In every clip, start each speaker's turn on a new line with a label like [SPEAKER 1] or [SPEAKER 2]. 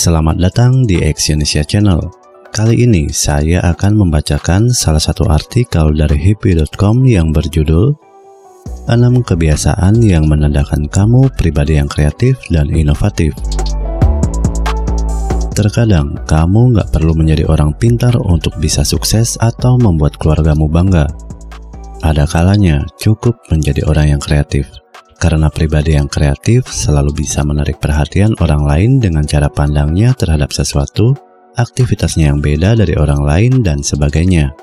[SPEAKER 1] Selamat datang di Exyonesia Channel. Kali ini saya akan membacakan salah satu artikel dari hippie.com yang berjudul 6 kebiasaan yang menandakan kamu pribadi yang kreatif dan inovatif. Terkadang kamu nggak perlu menjadi orang pintar untuk bisa sukses atau membuat keluargamu bangga. Ada kalanya cukup menjadi orang yang kreatif karena pribadi yang kreatif selalu bisa menarik perhatian orang lain dengan cara pandangnya terhadap sesuatu, aktivitasnya yang beda dari orang lain, dan sebagainya.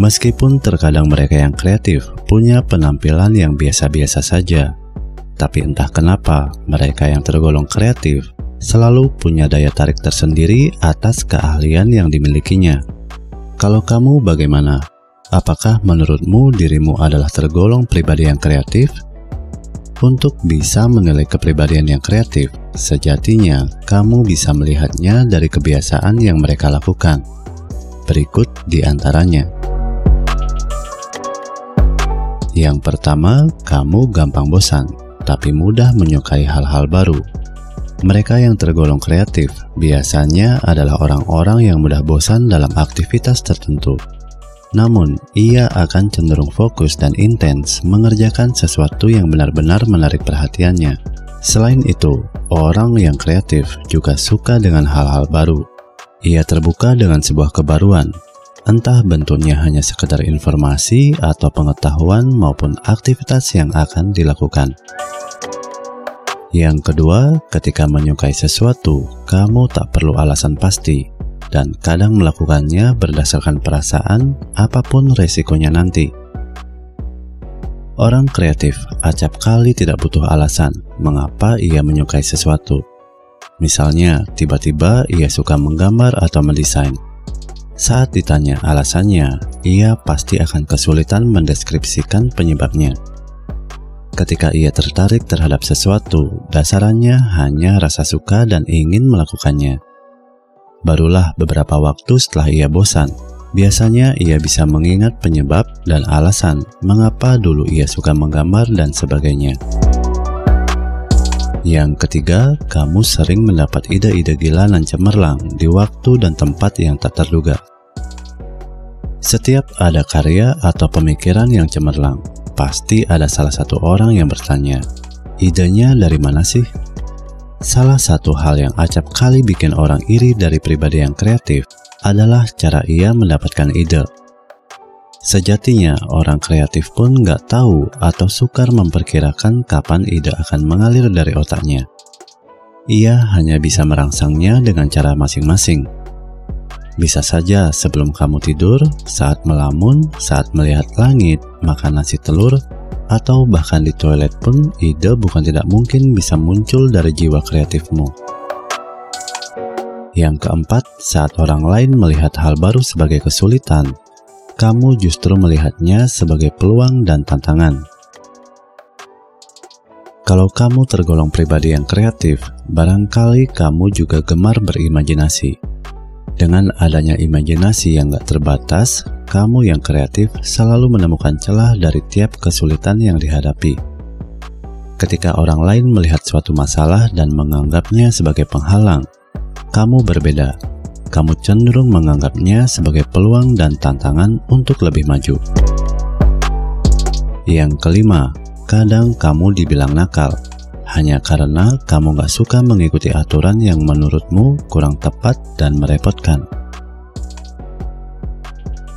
[SPEAKER 1] Meskipun terkadang mereka yang kreatif punya penampilan yang biasa-biasa saja, tapi entah kenapa mereka yang tergolong kreatif selalu punya daya tarik tersendiri atas keahlian yang dimilikinya. Kalau kamu bagaimana? Apakah menurutmu dirimu adalah tergolong pribadi yang kreatif untuk bisa menilai kepribadian yang kreatif, sejatinya kamu bisa melihatnya dari kebiasaan yang mereka lakukan. Berikut di antaranya. Yang pertama, kamu gampang bosan, tapi mudah menyukai hal-hal baru. Mereka yang tergolong kreatif biasanya adalah orang-orang yang mudah bosan dalam aktivitas tertentu namun, ia akan cenderung fokus dan intens mengerjakan sesuatu yang benar-benar menarik perhatiannya. Selain itu, orang yang kreatif juga suka dengan hal-hal baru. Ia terbuka dengan sebuah kebaruan, entah bentuknya hanya sekedar informasi atau pengetahuan maupun aktivitas yang akan dilakukan. Yang kedua, ketika menyukai sesuatu, kamu tak perlu alasan pasti dan kadang melakukannya berdasarkan perasaan apa pun resikonya nanti. Orang kreatif acap kali tidak butuh alasan mengapa ia menyukai sesuatu. Misalnya, tiba-tiba ia suka menggambar atau mendesain. Saat ditanya alasannya, ia pasti akan kesulitan mendeskripsikan penyebabnya. Ketika ia tertarik terhadap sesuatu, dasarannya hanya rasa suka dan ingin melakukannya. Barulah beberapa waktu setelah ia bosan, biasanya ia bisa mengingat penyebab dan alasan mengapa dulu ia suka menggambar dan sebagainya. Yang ketiga, kamu sering mendapat ide-ide gila dan cemerlang di waktu dan tempat yang tak terduga. Setiap ada karya atau pemikiran yang cemerlang, pasti ada salah satu orang yang bertanya, idenya dari mana sih? Salah satu hal yang acap kali bikin orang iri dari pribadi yang kreatif adalah cara ia mendapatkan ide. Sejatinya, orang kreatif pun nggak tahu atau sukar memperkirakan kapan ide akan mengalir dari otaknya. Ia hanya bisa merangsangnya dengan cara masing-masing. Bisa saja sebelum kamu tidur, saat melamun, saat melihat langit, makan nasi telur, atau bahkan di toilet pun ide bukan tidak mungkin bisa muncul dari jiwa kreatifmu. Yang keempat, saat orang lain melihat hal baru sebagai kesulitan, kamu justru melihatnya sebagai peluang dan tantangan. Kalau kamu tergolong pribadi yang kreatif, barangkali kamu juga gemar berimajinasi. Dengan adanya imajinasi yang gak terbatas, kamu yang kreatif selalu menemukan celah dari tiap kesulitan yang dihadapi. Ketika orang lain melihat suatu masalah dan menganggapnya sebagai penghalang, kamu berbeda. Kamu cenderung menganggapnya sebagai peluang dan tantangan untuk lebih maju. Yang kelima, kadang kamu dibilang nakal hanya karena kamu gak suka mengikuti aturan yang menurutmu kurang tepat dan merepotkan.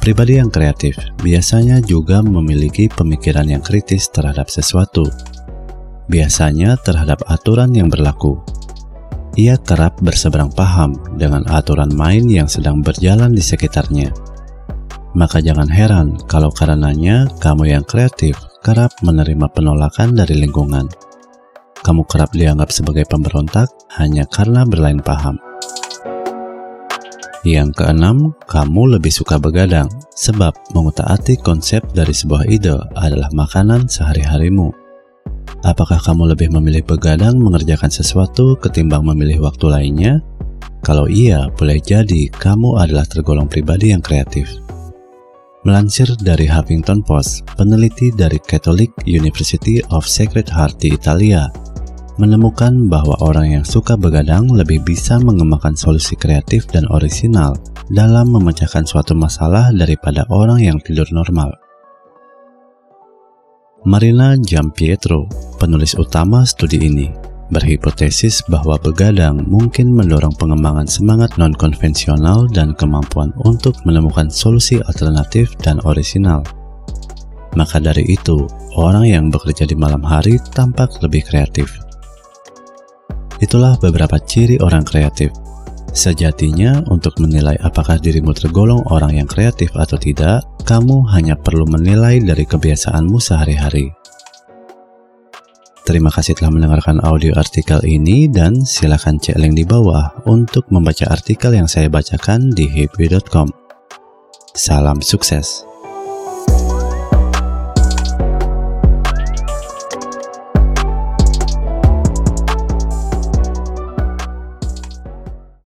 [SPEAKER 1] Pribadi yang kreatif biasanya juga memiliki pemikiran yang kritis terhadap sesuatu, biasanya terhadap aturan yang berlaku. Ia kerap berseberang paham dengan aturan main yang sedang berjalan di sekitarnya. Maka jangan heran kalau karenanya kamu yang kreatif kerap menerima penolakan dari lingkungan. Kamu kerap dianggap sebagai pemberontak hanya karena berlain paham. Yang keenam, kamu lebih suka begadang, sebab mengutak-atik konsep dari sebuah ide adalah makanan sehari-harimu. Apakah kamu lebih memilih begadang mengerjakan sesuatu ketimbang memilih waktu lainnya? Kalau iya, boleh jadi kamu adalah tergolong pribadi yang kreatif. Melansir dari Huffington Post, peneliti dari Catholic University of Sacred Heart di Italia menemukan bahwa orang yang suka begadang lebih bisa mengembangkan solusi kreatif dan orisinal dalam memecahkan suatu masalah daripada orang yang tidur normal. Marina Giampietro, penulis utama studi ini, berhipotesis bahwa begadang mungkin mendorong pengembangan semangat non-konvensional dan kemampuan untuk menemukan solusi alternatif dan orisinal. Maka dari itu, orang yang bekerja di malam hari tampak lebih kreatif. Itulah beberapa ciri orang kreatif. Sejatinya, untuk menilai apakah dirimu tergolong orang yang kreatif atau tidak, kamu hanya perlu menilai dari kebiasaanmu sehari-hari. Terima kasih telah mendengarkan audio artikel ini dan silakan cek link di bawah untuk membaca artikel yang saya bacakan di happy.com. Salam sukses.